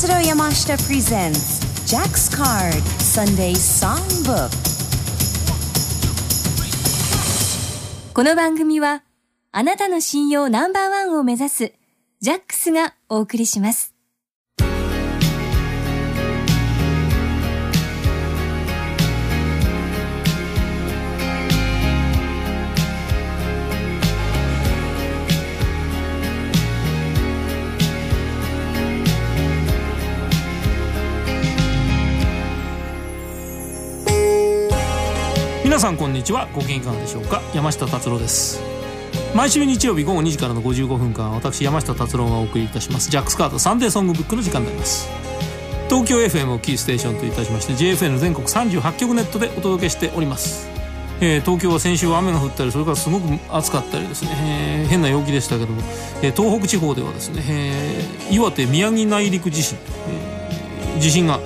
Tatsuro Yamashita presents Jack's Card Sunday Songbook この番組はあなたの信用ナンバーワンを目指すジャックスがお送りします皆さんこんにちは。ご機嫌いかがでしょうか。山下達郎です。毎週日曜日午後2時からの55分間私山下達郎がお送りいたします。ジャックスカートサンデーソングブックの時間になります。東京 FM をキーステーションといたしまして JFN 全国38局ネットでお届けしております。えー東京は先週は雨が降ったりそれからすごく暑かったりですね、えー変な陽気でしたけども、えー東北地方ではですね、えー岩手宮城内陸地震、えー地震が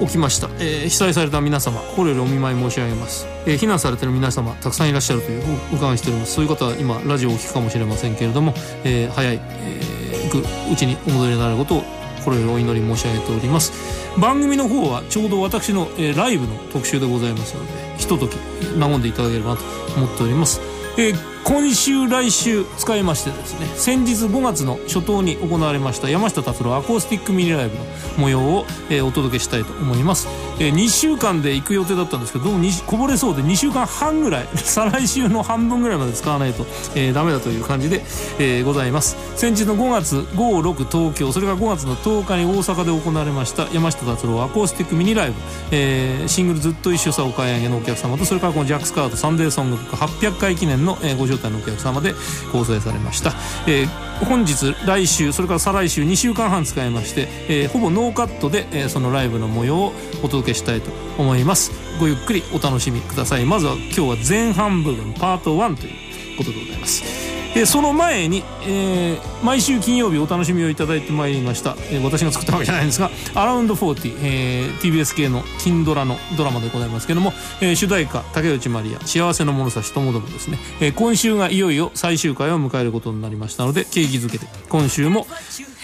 起きました、えー被災された皆様心よりお見舞い申し上げます、えー避難されている皆様たくさんいらっしゃるというお伺いしております。そういう方は今ラジオを聞くかもしれませんけれども、えー早い、えーくうちにお戻りになることを心よりお祈り申し上げております。番組の方はちょうど私の、えーライブの特集でございますのでひととき和んでいただければなと思っております、えー今週来週使いましてですね先日5月の初頭に行われました山下達郎アコースティックミニライブの模様を、えーお届けしたいと思います、え2週間で行く予定だったんですけどどうもこぼれそうで2週間半ぐらい 再来週の半分ぐらいまで使わないと、えーダメだという感じで、えーございます。先日の5月56東京それから5月の10日に大阪で行われました山下達郎アコースティックミニライブ、えーシングルずっと一緒さお買い上げのお客様とそれからこのジャックスカートサンデーソングブック800回記念の、えーご招待のお客様で構成されました、えー本日来週それから再来週2週間半使いまして、えーほぼノーカットで、えーそのライブの模様をお届けしたいと思います。ごゆっくりお楽しみください。まずは今日は前半部分パート1ということでございます。えその前に、えー毎週金曜日お楽しみをいただいてまいりました、えー私が作ったわけじゃないんですが「アラウンド40」えー TBS 系の金ドラのドラマでございますけども、えー主題歌竹内まりや「幸せの物差しともども」ですね、え今週がいよいよ最終回を迎えることになりましたので景気づけて今週も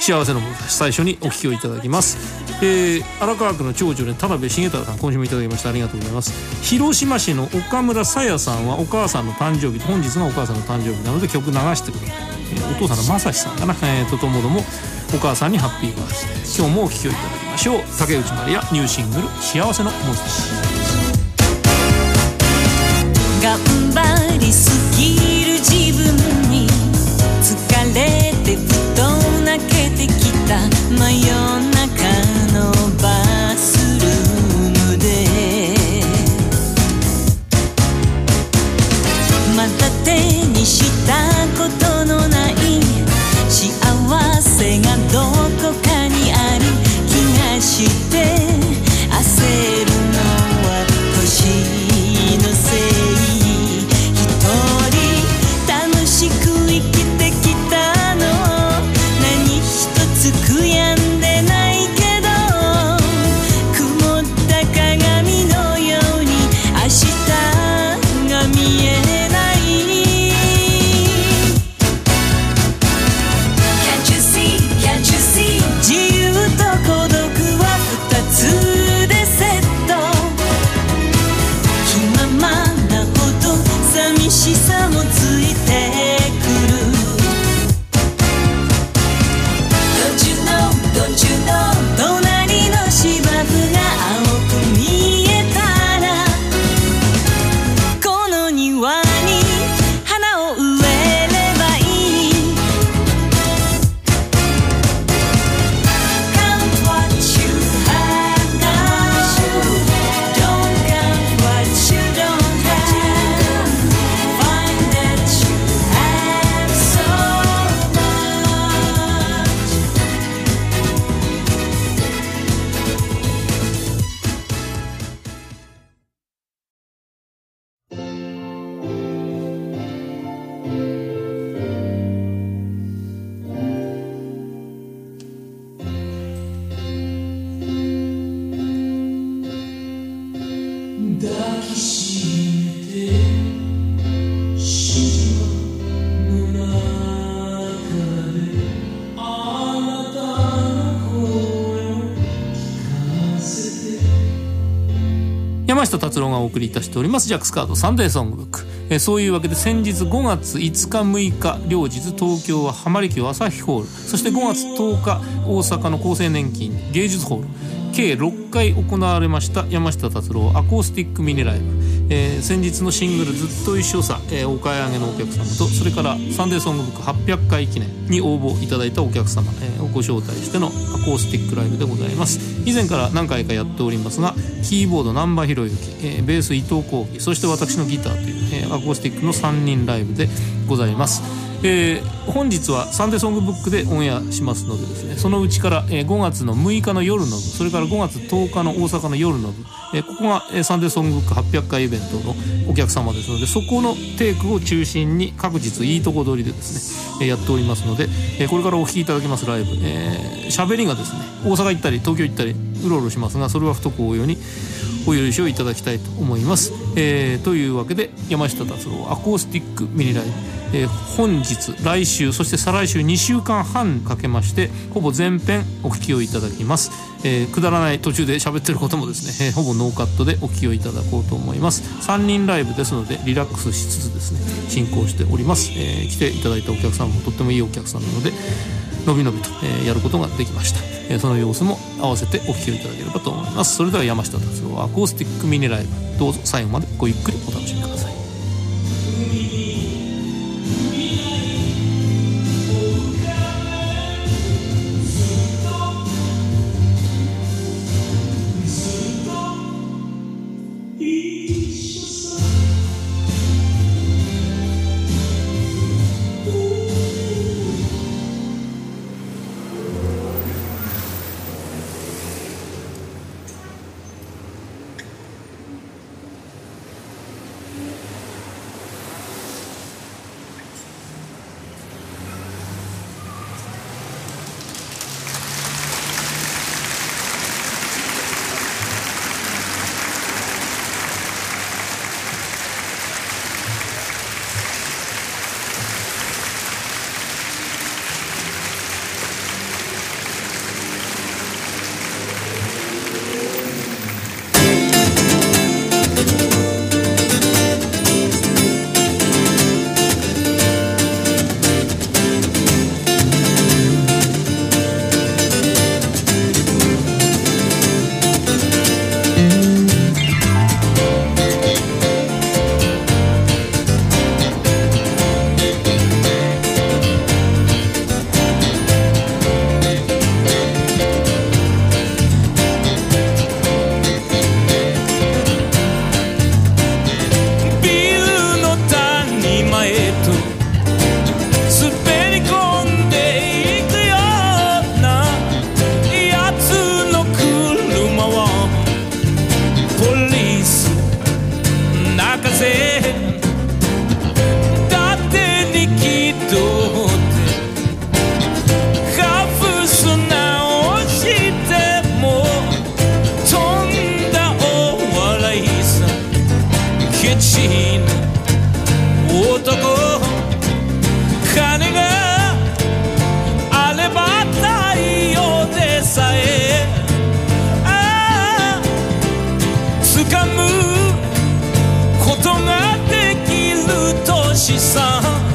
幸せの最初にお聴きをいただきます、えー荒川区の長女で田辺重太さん今週もいただきました。ありがとうございます。広島市の岡村さやさんはお母さんの誕生日本日がお母さんの誕生日なので曲流してください、えーお父さんの正志さんかな、えーとともどもお母さんにハッピーバースデー。今日もお聴きをいただきましょう。竹内まりやニューシングル「幸せの物差山下達郎がお送りいたしております。ジャックスカードサンデーソングブック、えそういうわけで先日5月5日6日両日東京は浜離宮朝日ホール。そして5月10日大阪の厚生年金芸術ホール。計6回行われました山下達郎アコースティックミニライブ、えー先日のシングル「ずっと一緒さ」えーお買い上げのお客様とそれから「サンデーソングブック800回記念」に応募いただいたお客様、えーをご招待してのアコースティックライブでございます。以前から何回かやっておりますがキーボード難波博之、えーベース伊藤幸喜そして私のギターという、えーアコースティックの3人ライブでございます。えー本日はサンデーソングブックでオンエアしますのでですねそのうちから、えー5月の6日の夜の部それから5月10日の大阪の夜の部、えここが、えサンデーソングブック800回イベントのお客様ですのでそこのテイクを中心に各日いいとこ取りでですね、えやっておりますので、えこれからお聴きいただきますライブ喋、えー喋りがですね大阪行ったり東京行ったりうろうろしますがそれは不徳応用にお許しをいただきたいと思います、えーというわけで山下達郎アコースティックミニライブ、えー本日来週そして再来週2週間半かけましてほぼ全編お聞きをいただきます、えーくだらない途中で喋ってることもですね、えーほぼノーカットでお聞きをいただこうと思います。3人ライブですのでリラックスしつつですね進行しております、えー来ていただいたお客さんもとってもいいお客さんなのでのびのびと、えーやることができました、えーその様子も合わせてお聴きいただければと思います。それでは山下達郎アコースティックミニライブ。どうぞ最後までごゆっくりお楽しみください。る年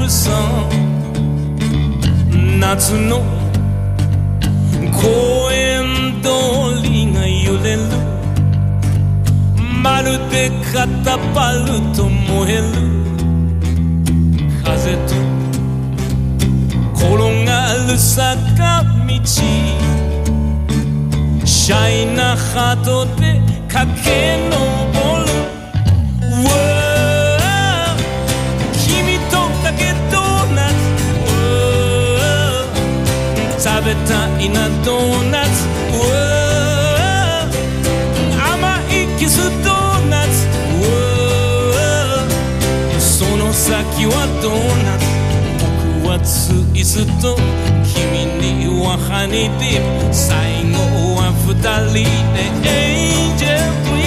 プさ夏の公園通りが揺れる。まるでカタパルト燃える。風と転がる坂道。シャイなハートで駆け上る。食べたいなドーナツ。甘いキスドーナツ。その先はドーナツ。僕はツイスト。君にはハニーディップ。最後は二人でエンジェル。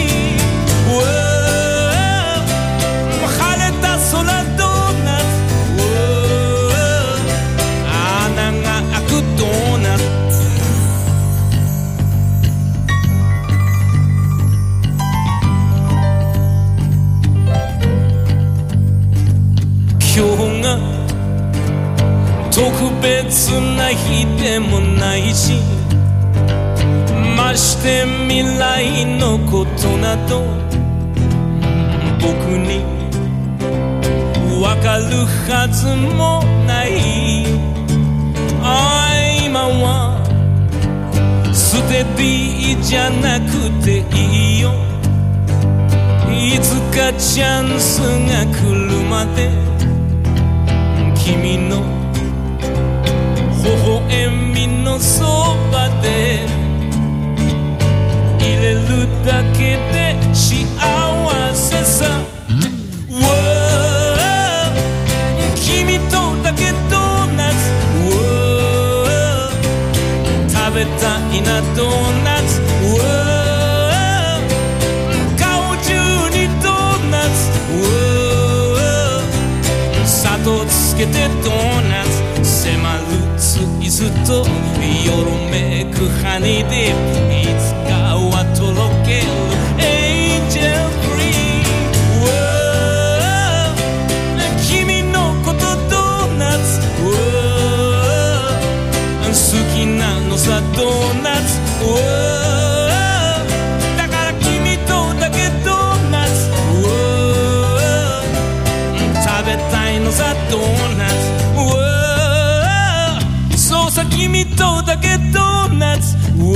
別な日でもないしまして未来のことなど僕にわかるはずもない。ああ今はステディじゃなくていいよ。いつかチャンスが来るまで君の en みのそばで入れるだけで幸せさ、w o 君とだけドーナツ、w o 食べたいなドーナツ、w o 砂糖つけてドーナツずっと夜めくハニーディップいつかはとろけるエンジェルクリーム Whoa 君のことドーナツ。Whoa 好きなのさドーナツ。だけドーナツ。Whoa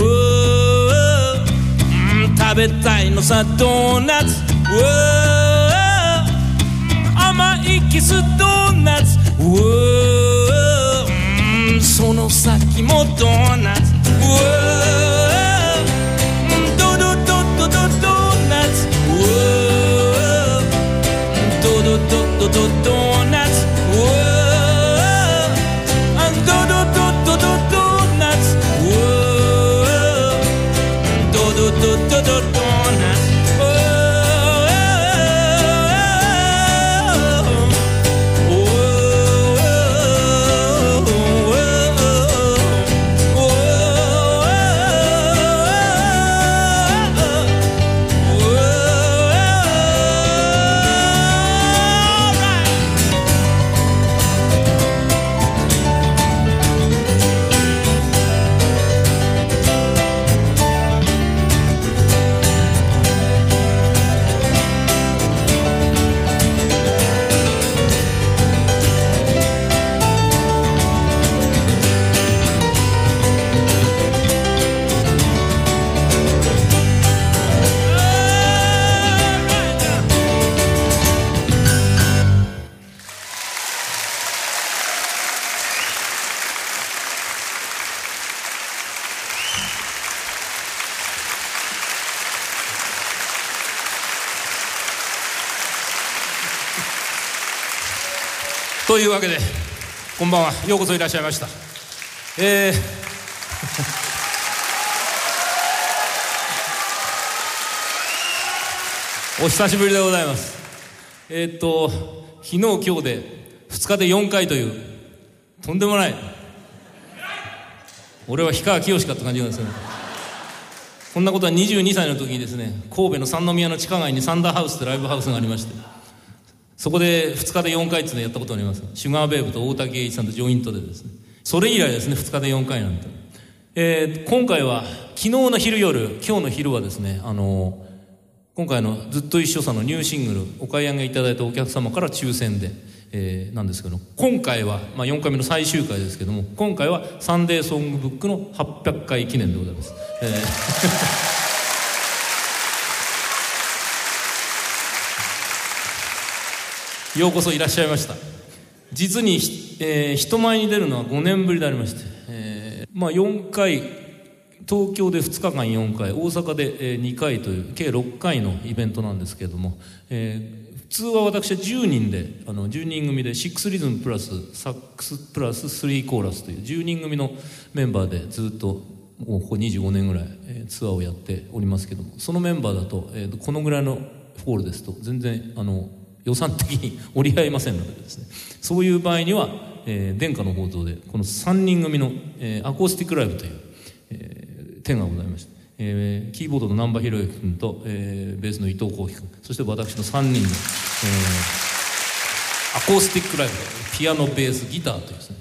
うん食べたいのさドーナツ。甘いキスドーナツ。Whoa うんその先もドーナツ。というわけでこんばんは。ようこそいらっしゃいました。えー お久しぶりでございます。えーっと昨日今日で2日で4回というとんでもない。俺は氷川きよしかって感じなんですよね。こんなことは22歳の時にですね神戸の三宮の地下街にサンダーハウスってライブハウスがありまして。そこで2日で4回っていうのやったことがあります。シュガーベーブと大竹栄一さんとジョイントでですね。それ以来ですね2日で4回なんて、えー今回は昨日の昼夜今日の昼はですねあの今回の「ずっと一緒さん」のニューシングルお買い上げいただいたお客様から抽選で、えーなんですけど今回は、まあ、4回目の最終回ですけども今回は「サンデーソングブック」の800回記念でございます、えーようこそいらっしゃいました。実に、えー人前に出るのは5年ぶりでありまして、えーまあ、4回東京で2日間4回大阪で、えー2回という計6回のイベントなんですけれども、えー普通は私は10人であの10人組で6リズムプラスサックスプラス3コーラスという10人組のメンバーでずっともうここ25年ぐらい、えーツアーをやっておりますけどもそのメンバーだと,、えーこのぐらいのホールですと全然あの予算的に折り合いませんのでですね。そういう場合には、えー殿下の報道でこの3人組の、えーアコースティックライブという、えー点がございまして、えーキーボードの難波博之君と、えーベースの伊藤幸喜君そして私の3人の、えーアコースティックライブピアノベースギターというですね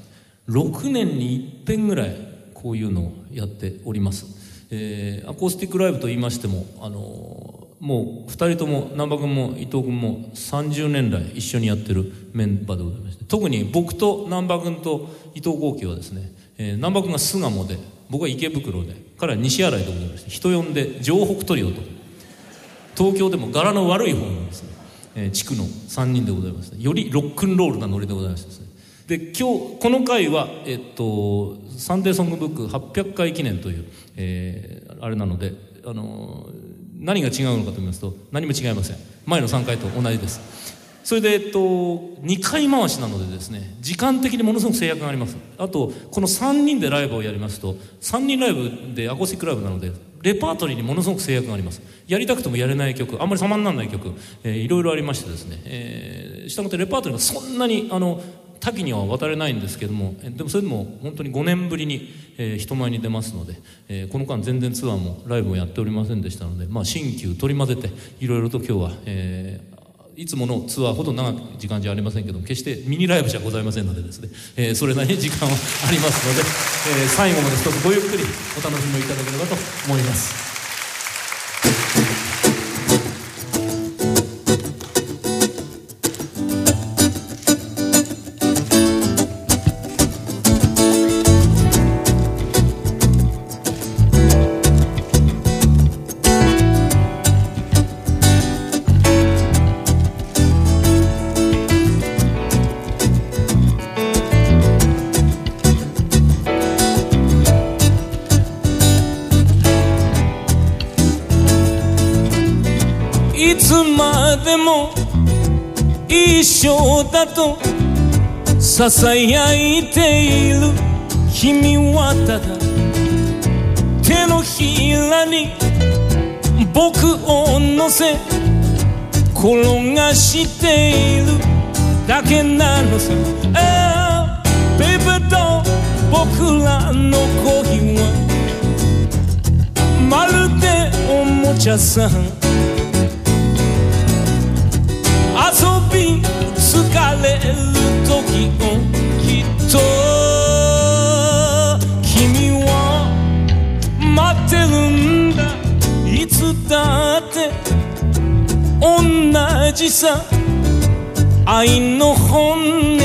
6年に一遍ぐらいこういうのをやっております、えーアコースティックライブと言いましてもあのーもう2人とも難波君も伊藤君も30年来一緒にやってるメンバーでございまして特に僕と難波君と伊藤幸喜はですね、えー難波君が巣鴨で僕は池袋で彼は西新井でございまして人呼んで城北トリオと東京でも柄の悪い方のですね、えー地区の3人でございます、よりロックンロールなノリでございましてですね。で今日この回は、えっと、サンデーソングブック800回記念という、えーあれなので、あのー何が違うのかと言いますと何も違いません。前の3回と同じです。それで、えっと、2回回しなのでですね時間的にものすごく制約があります。あとこの3人でライブをやりますと3人ライブでアコースティックライブなのでレパートリーにものすごく制約があります。やりたくてもやれない曲あんまり様にならない曲、えーいろいろありましてですね、えー、したがってレパートリーがそんなにあの多岐には渡れないんですけどもでもそれでも本当に5年ぶりに、え人前に出ますので、えーこの間全然ツアーもライブもやっておりませんでしたので、まあ、新旧取り混ぜていろいろと今日は、えーいつものツアーほど長い時間じゃありませんけども決してミニライブじゃございませんのでですね、えーそれなりに時間はありますので、えー最後まで一つごゆっくりお楽しみいただければと思います。ささやいている。君はただ手のひらに僕を乗せ転がしている。だけなのさ。ああベベーと僕らの恋はまるでおもちゃさ。れる時をきっと君は待ってるんだいつだって同じさ愛の本音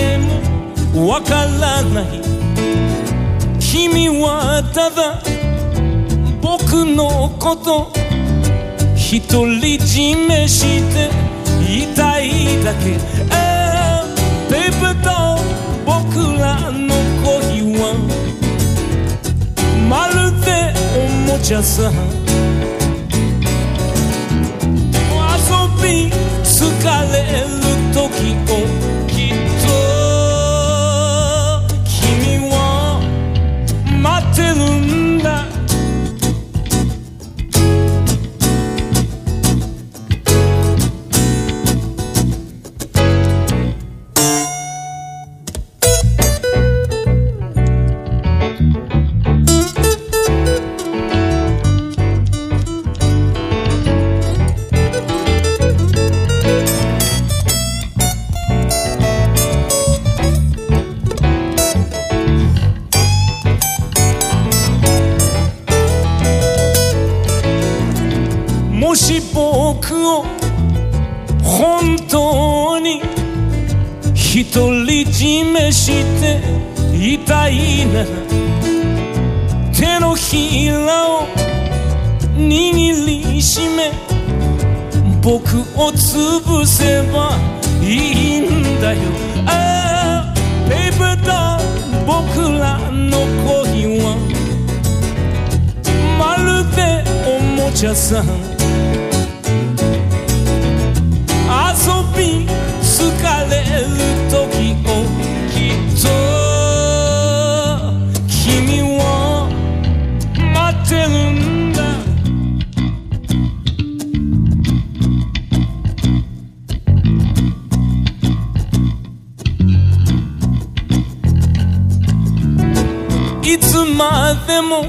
もわからない君はただ僕のこと。独り占めしていたいだけ。まるでおもちゃさ遊び疲れるなら手のひらを握りしめ僕を潰せばいいんだよ。ああベイブだ僕らの恋はまるでおもちゃさん。でも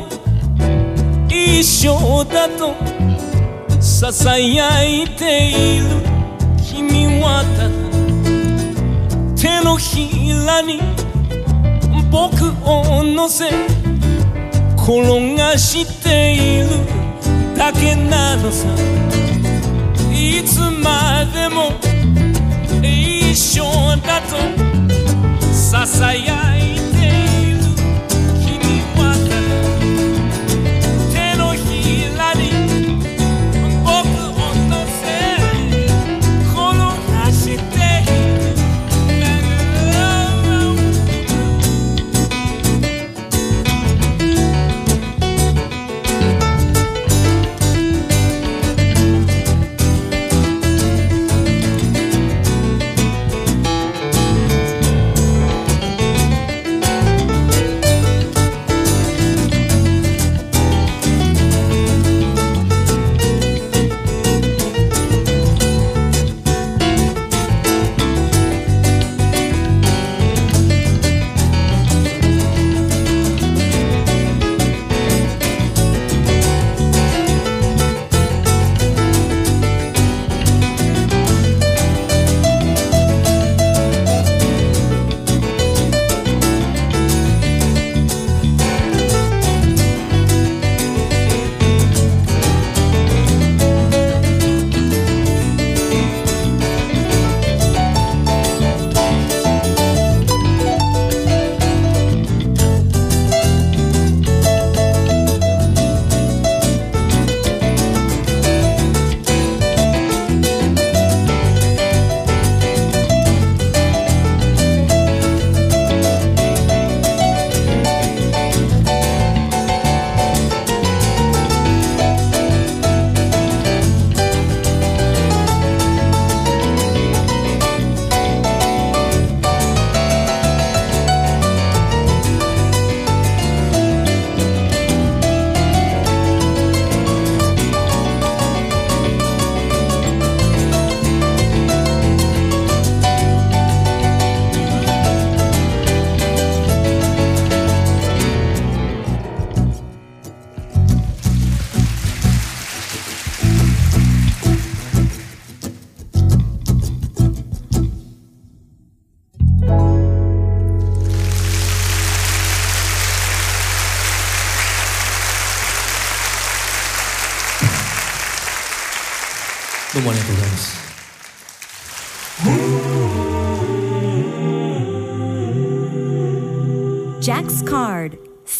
一緒だとささやいている。君はただ手のひらに僕を乗せ転がしている。だけなのさ。いつまでも一緒だとささやいて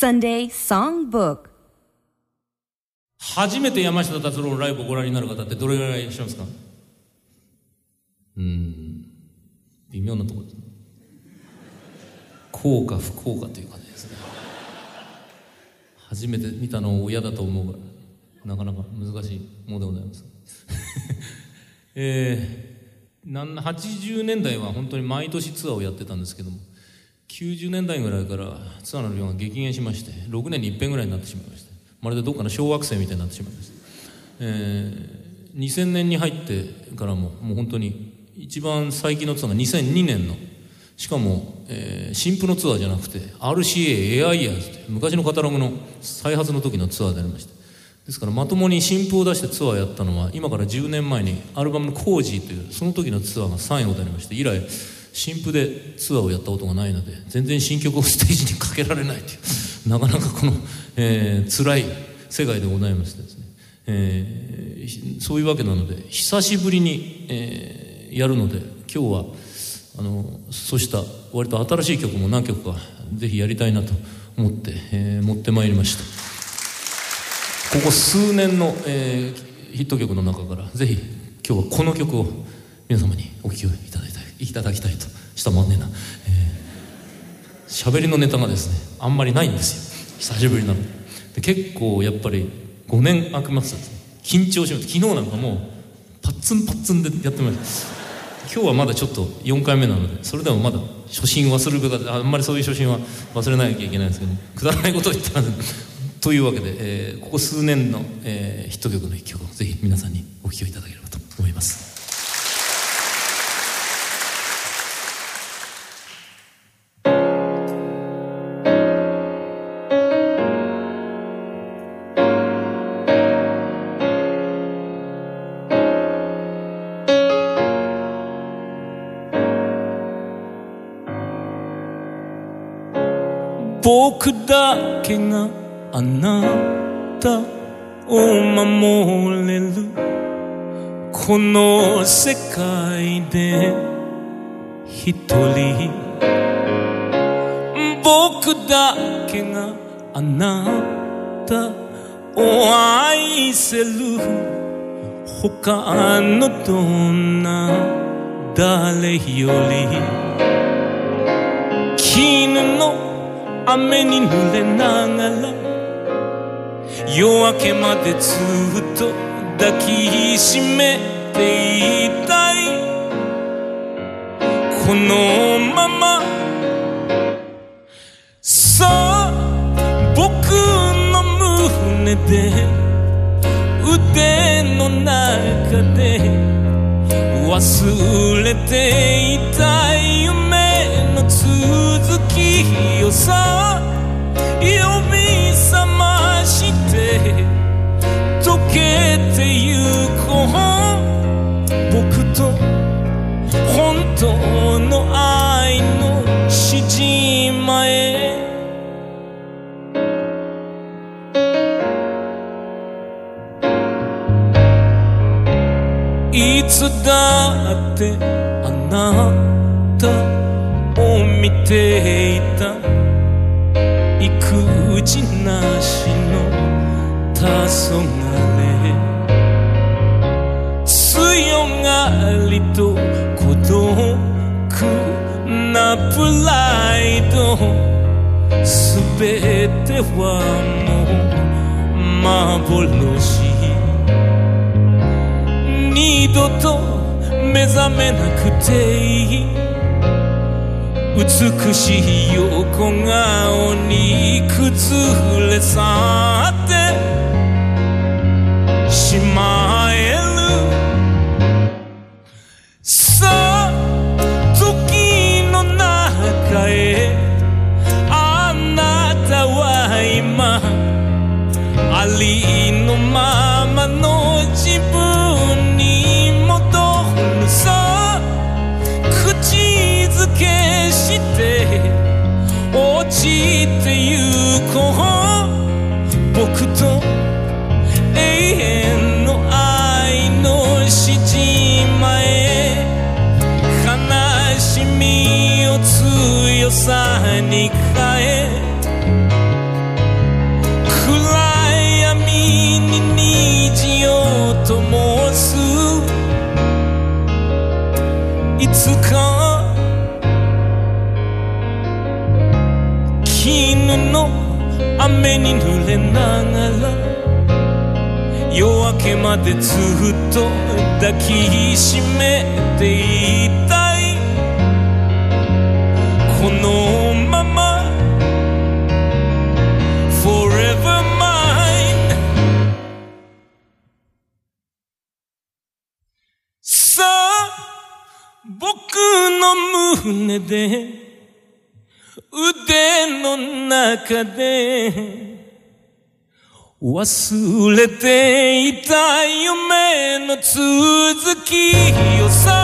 Sunday Songbook. 初めて山下達郎のライブをご覧になる方ってどれぐらいいらっしゃいますか？うん。微妙なとこ。ろですね幸か不幸かという感じですね。初めて見たのを嫌だと思うからなかなか難しいものでございます。えー、なん80年代は本当に毎年ツアーをやってたんですけども。90年代ぐらいからツアーの量が激減しまして6年に一遍ぐらいになってしまいましてまるでどっかの小惑星みたいになってしまいました、えー、2000年に入ってからももう本当に一番最近のツアーが2002年のしかも、えー新婦のツアーじゃなくて RCA エアイヤーズ昔のカタログの再発の時のツアーでありまして。ですからまともに新譜を出してツアーやったのは今から10年前にアルバムの「コージー」というその時のツアーが最後でありまして以来新譜でツアーをやったことがないので全然新曲をステージにかけられないという なかなかこの、えー辛い世界でございましてですね、えーそういうわけなので久しぶりに、えーやるので今日はあのそうした割と新しい曲も何曲かぜひやりたいなと思って、えー持ってまいりました。ここ数年の、えーヒット曲の中からぜひ今日はこの曲を皆様にお聴きいただきたいただきたいとしたまんねえな。えー、りのネタがですねあんまりないんですよ。久しぶりなの。で結構やっぱり5年空きますと緊張しました。昨日なんかもうパッツンパッツンでやってました。今日はまだちょっと4回目なのでそれでもまだ初心忘れるべかあんまりそういう初心は忘れなきゃいけないんですけどくだらないことを言ったらというわけで、えーここ数年の、えーヒット曲の一曲をぜひ皆さんにお聴きいただければと思います。僕だけがあなたを守れる。この世界で一人僕だけがあなたを愛せる。他のどんな誰より絹の雨に濡れながら夜明けまでずっと抱きしめていたい。このままさあ僕の胸で腕の中で忘れていた夢の続きをさ呼び覚まして溶けてゆこう。僕と本当の愛のしじまへいつだってあなた見ていた。育児なしの黄昏強がりと孤独なプライド。すべてはもう幻。二度と目覚めなくていい。美しい横顔に崩れ去ってしまえる。さあ時の中へあなたは今あり知ってゆこう僕と永遠の愛のしじまへ悲しみを強さに変え暗闇に虹を灯す。いつかけまでずっと抱きしめていたい。このまま。Forever mine さあ僕の胸で腕の中で。忘れていた夢の続きをさ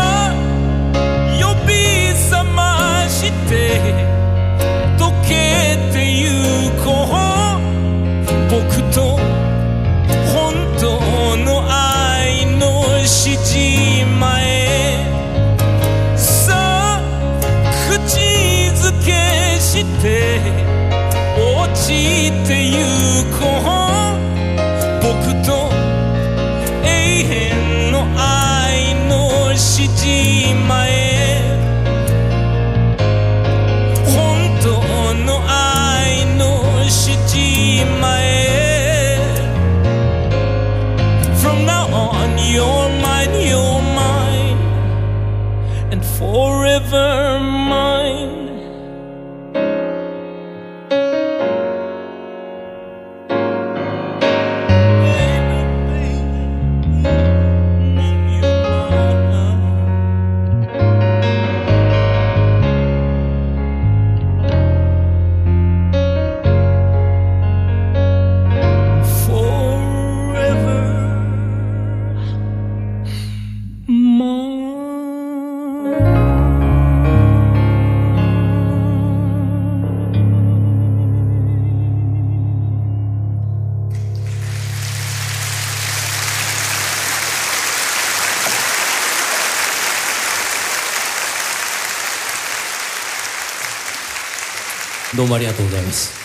どうもありがとうございます。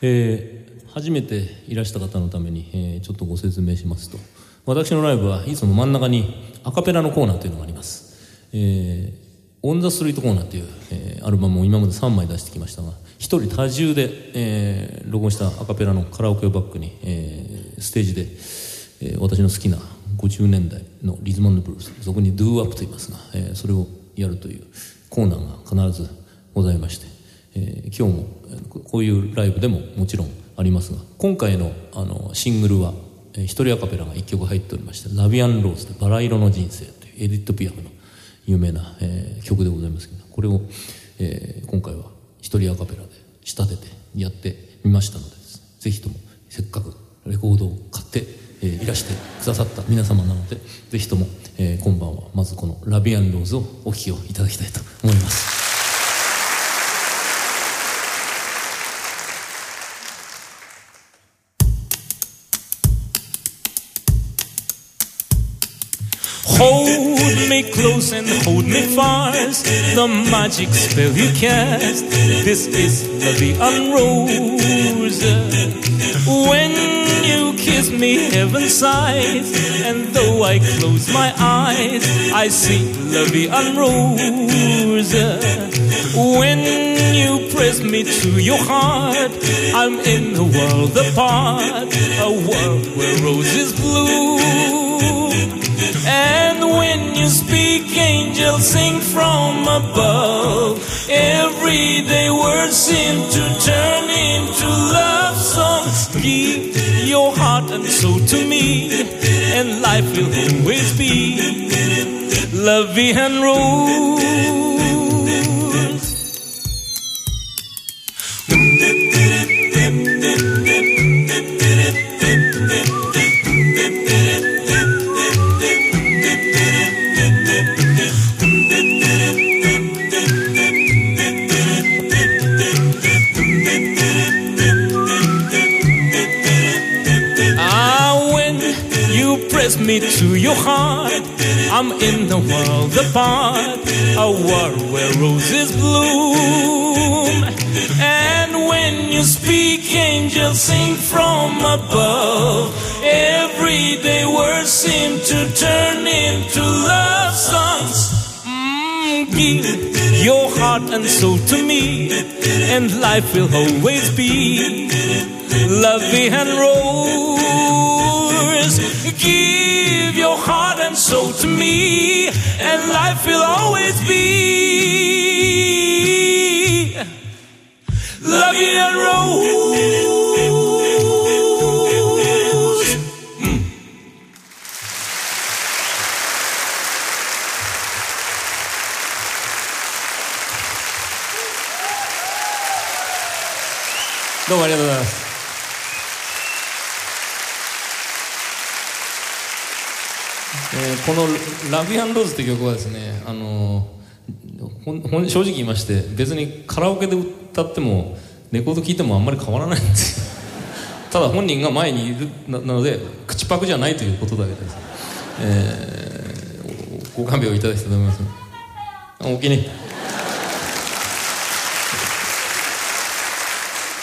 えー初めていらした方のために、えーちょっとご説明しますと私のライブはいつも真ん中にアカペラのコーナーというのがあります「えー、オン・ザ・ストリート・コーナー」という、えーアルバムを今まで3枚出してきましたが一人多重で、えー録音したアカペラのカラオケをバックに、えーステージで、えー私の好きな50年代のリズムブルースそこにドゥーアップと言いますが、えーそれをやるというコーナーが必ずございまして、えー今日もこういうライブでももちろんありますが今回のあのシングルは、えー一人アカペラが1曲入っておりまして「ラビアン・ローズ」で「バラ色の人生」というエディット・ピアフの有名な、えー曲でございますけどこれを、えー今回は一人アカペラで仕立ててやってみましたのでですぜひともせっかくレコード、えーいらしてくださった皆様なのでぜひとも、えー今晩はまずこの「ラビアン・ローズ」をお聴きをいただきたいと思います。Hold me close and hold me fast. The magic spell you cast. This is the unrose. When you kiss me, heaven sighs. And though I close my eyes, I see the unrose. When you press me to your heart, I'm in a world apart. A world where roses bloom. And when you speak, angels sing from above. Everyday words seem to so to me, and life will always be lovey and rose. Press me to your heart. I'm in the world apart, a world where roses bloom. And when you speak, angels sing from above. Everyday words seem to turn into love songs. Mm, give your heart and soul to me, and life will always be lovely and rose give your heart and soul to me, and life will always be loving and rose. Mm. No, I. この「ラビアンローズ」って曲はですねあのほんほん正直言いまして別にカラオケで歌ってもレコード聴いてもあんまり変わらないんです ただ本人が前にいるななので口パクじゃないということだけです、えーご勘弁をいただきたいと思います。おおきに。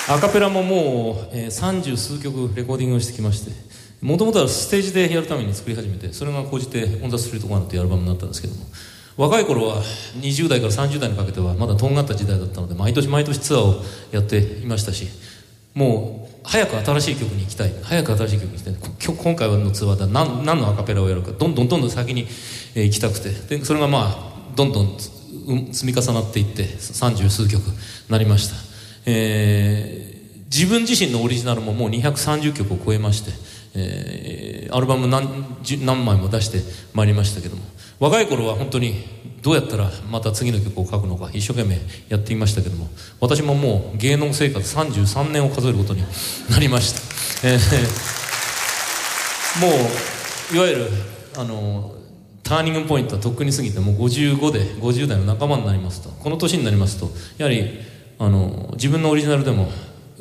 アカペラももうえー三十、数曲レコーディングをしてきましてもともとはステージでやるために作り始めてそれが高じて「オン・ザ・ストリート・コーナー」というアルバムになったんですけども若い頃は20代から30代にかけてはまだとんがった時代だったので毎年毎年ツアーをやっていましたしもう早く新しい曲に行きたい。早く新しい曲に行きたい。今回のツアーでは何何のアカペラをやるかどんどんどんどん先に、行きたくてでそれがまあどんどんつうん積み重なっていって三十数曲なりました、えー自分自身のオリジナルももう230曲を超えまして、えーアルバム何十何枚も出してまいりましたけども。若い頃は本当にどうやったらまた次の曲を書くのか一生懸命やっていましたけども。私ももう芸能生活33年を数えることに なりました、えーもういわゆるあのターニングポイントはとっくに過ぎてもう55で50代の仲間になりますと。この年になりますとやはりあの自分のオリジナルでも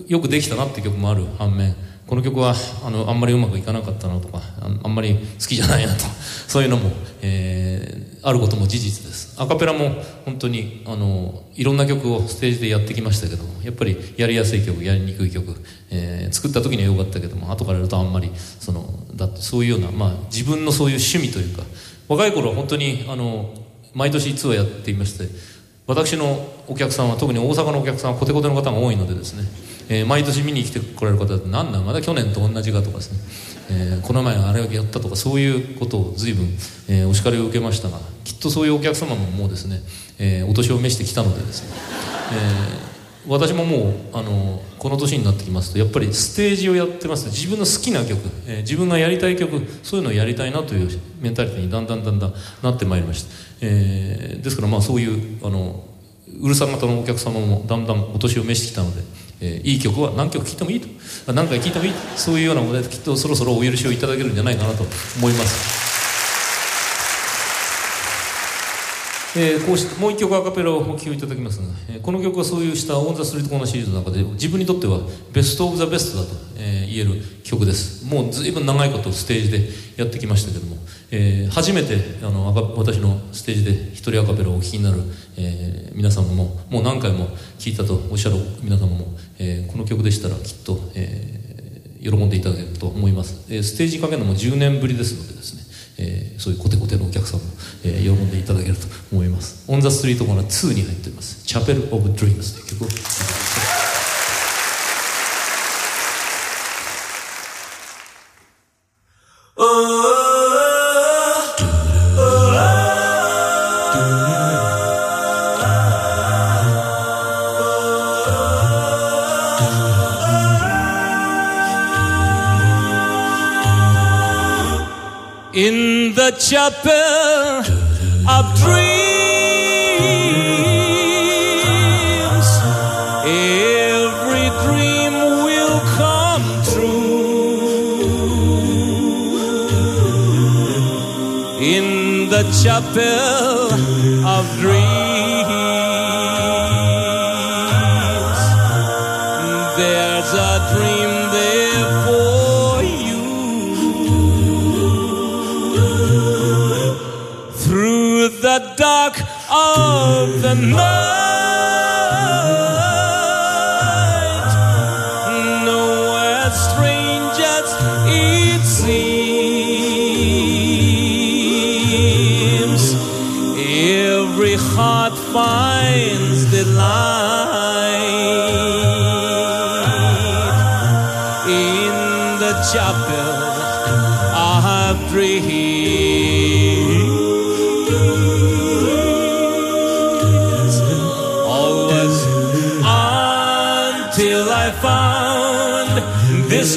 よくできたなって曲もある反面この曲はあのあんまりうまくいかなかったなとかあんまり好きじゃないなと そういうのも、えーあることも事実です。アカペラも本当にあのいろんな曲をステージでやってきましたけどもやっぱりやりやすい曲やりにくい曲、えー作った時には良かったけども後からやるとあんまりそのだってそういうような、まあ、自分のそういう趣味というか若い頃は本当にあの毎年ツアーやっていまして私のお客さんは特に大阪のお客さんはコテコテの方が多いのでですね、えー毎年見に来てこられる方って何なんまだ去年と同じかとかですね、えーこの前あれをやったとかそういうことを随分、えーお叱りを受けましたがきっとそういうお客様ももうですね、えーお年を召してきたのでですね、えー私ももうあのこの年になってきますとやっぱりステージをやってます。自分の好きな曲、えー自分がやりたい曲そういうのをやりたいなというメンタリティにだんだんだんだんなってまいりました、えーですからまあそういうあのうるさ型のお客様もだんだんお年を召してきたので、えーいい曲は何曲聴いてもいいと。何回聴いてもいいと。そういうようなことできっとそろそろお許しをいただけるんじゃないかなと思います。えーこうしもう一曲アカペラをお聴きいただきますが、えーこの曲はそういうした「オン・ザ・スリート・コーナー」シリーズの中で自分にとってはベスト・オブ・ザ・ベストだと、えー言える曲です。もう随分長いことステージでやってきましたけども、えー初めてあの私のステージで一人アカペラをお聴きになる、えー皆様ももう何回も聴いたとおっしゃる皆様も、えーこの曲でしたらきっと、えー喜んでいただけると思います、えーステージかけるのも10年ぶりですのでですね、えーそういうコテコテのお客さんも、えー喜んでいただけると思います「オン・ザ・ストリート・コーナー2」に入っております「チャペル・オブ・ドリームス」という曲を。In the chapel of dreams. Every dream will come true in the chapel summer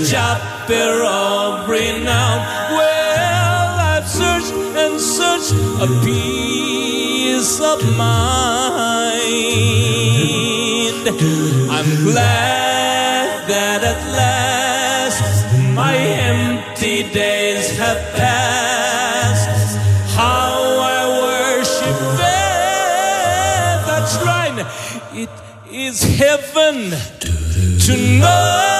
chapel of renown. Well, I've searched and searched a peace of mind. I'm glad that at last my empty days have passed. How I worship that shrine. It is heaven to know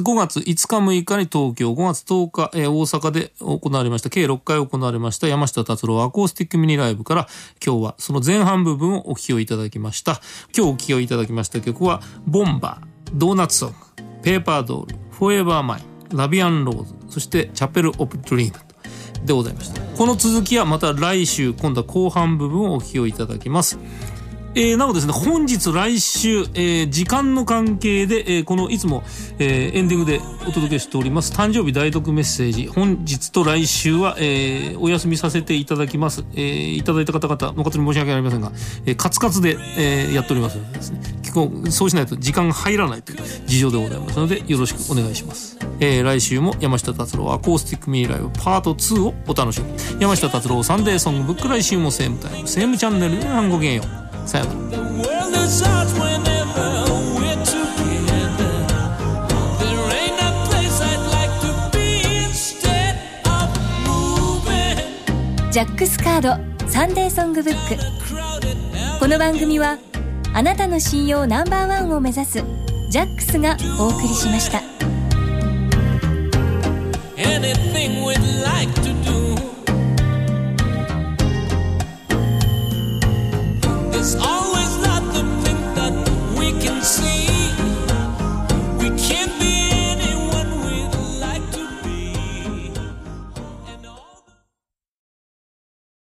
5月5日6日に東京、5月10日、えー大阪で行われました、計6回行われました山下達郎アコースティックミニライブから、今日はその前半部分をお聴きをいただきました。今日お聴きをいただきました曲は、 Bomber、 Donut Song、 Paper Doll、 Forever Mine、 La Vie en Rose、そして Chapel of Dreams。でございました。この続きはまた来週、今度は後半部分をお聞きをいただきます。えーなおですね、本日来週、えー時間の関係で、えーこのいつも、えーエンディングでお届けしております誕生日代読メッセージ、本日と来週は、えーお休みさせていただきます。えーいただいた方々、誠に申し訳ありませんが、えーカツカツで、えーやっておりますのでですね、結構そうしないと時間が入らないという事情でございますので、よろしくお願いします。えー来週も山下達郎アコースティックミニライブパート2をお楽しみ。山下達郎サンデーソングブック来週もセームタイム、セームチャンネルでごきげんよう。さよなら。ジャックスカードサンデーソングブック。この番組はあなたの信用ナンバーワンを目指すジャックスがお送りしました。Anything we'd like to do always not the thing that we can see. We can't.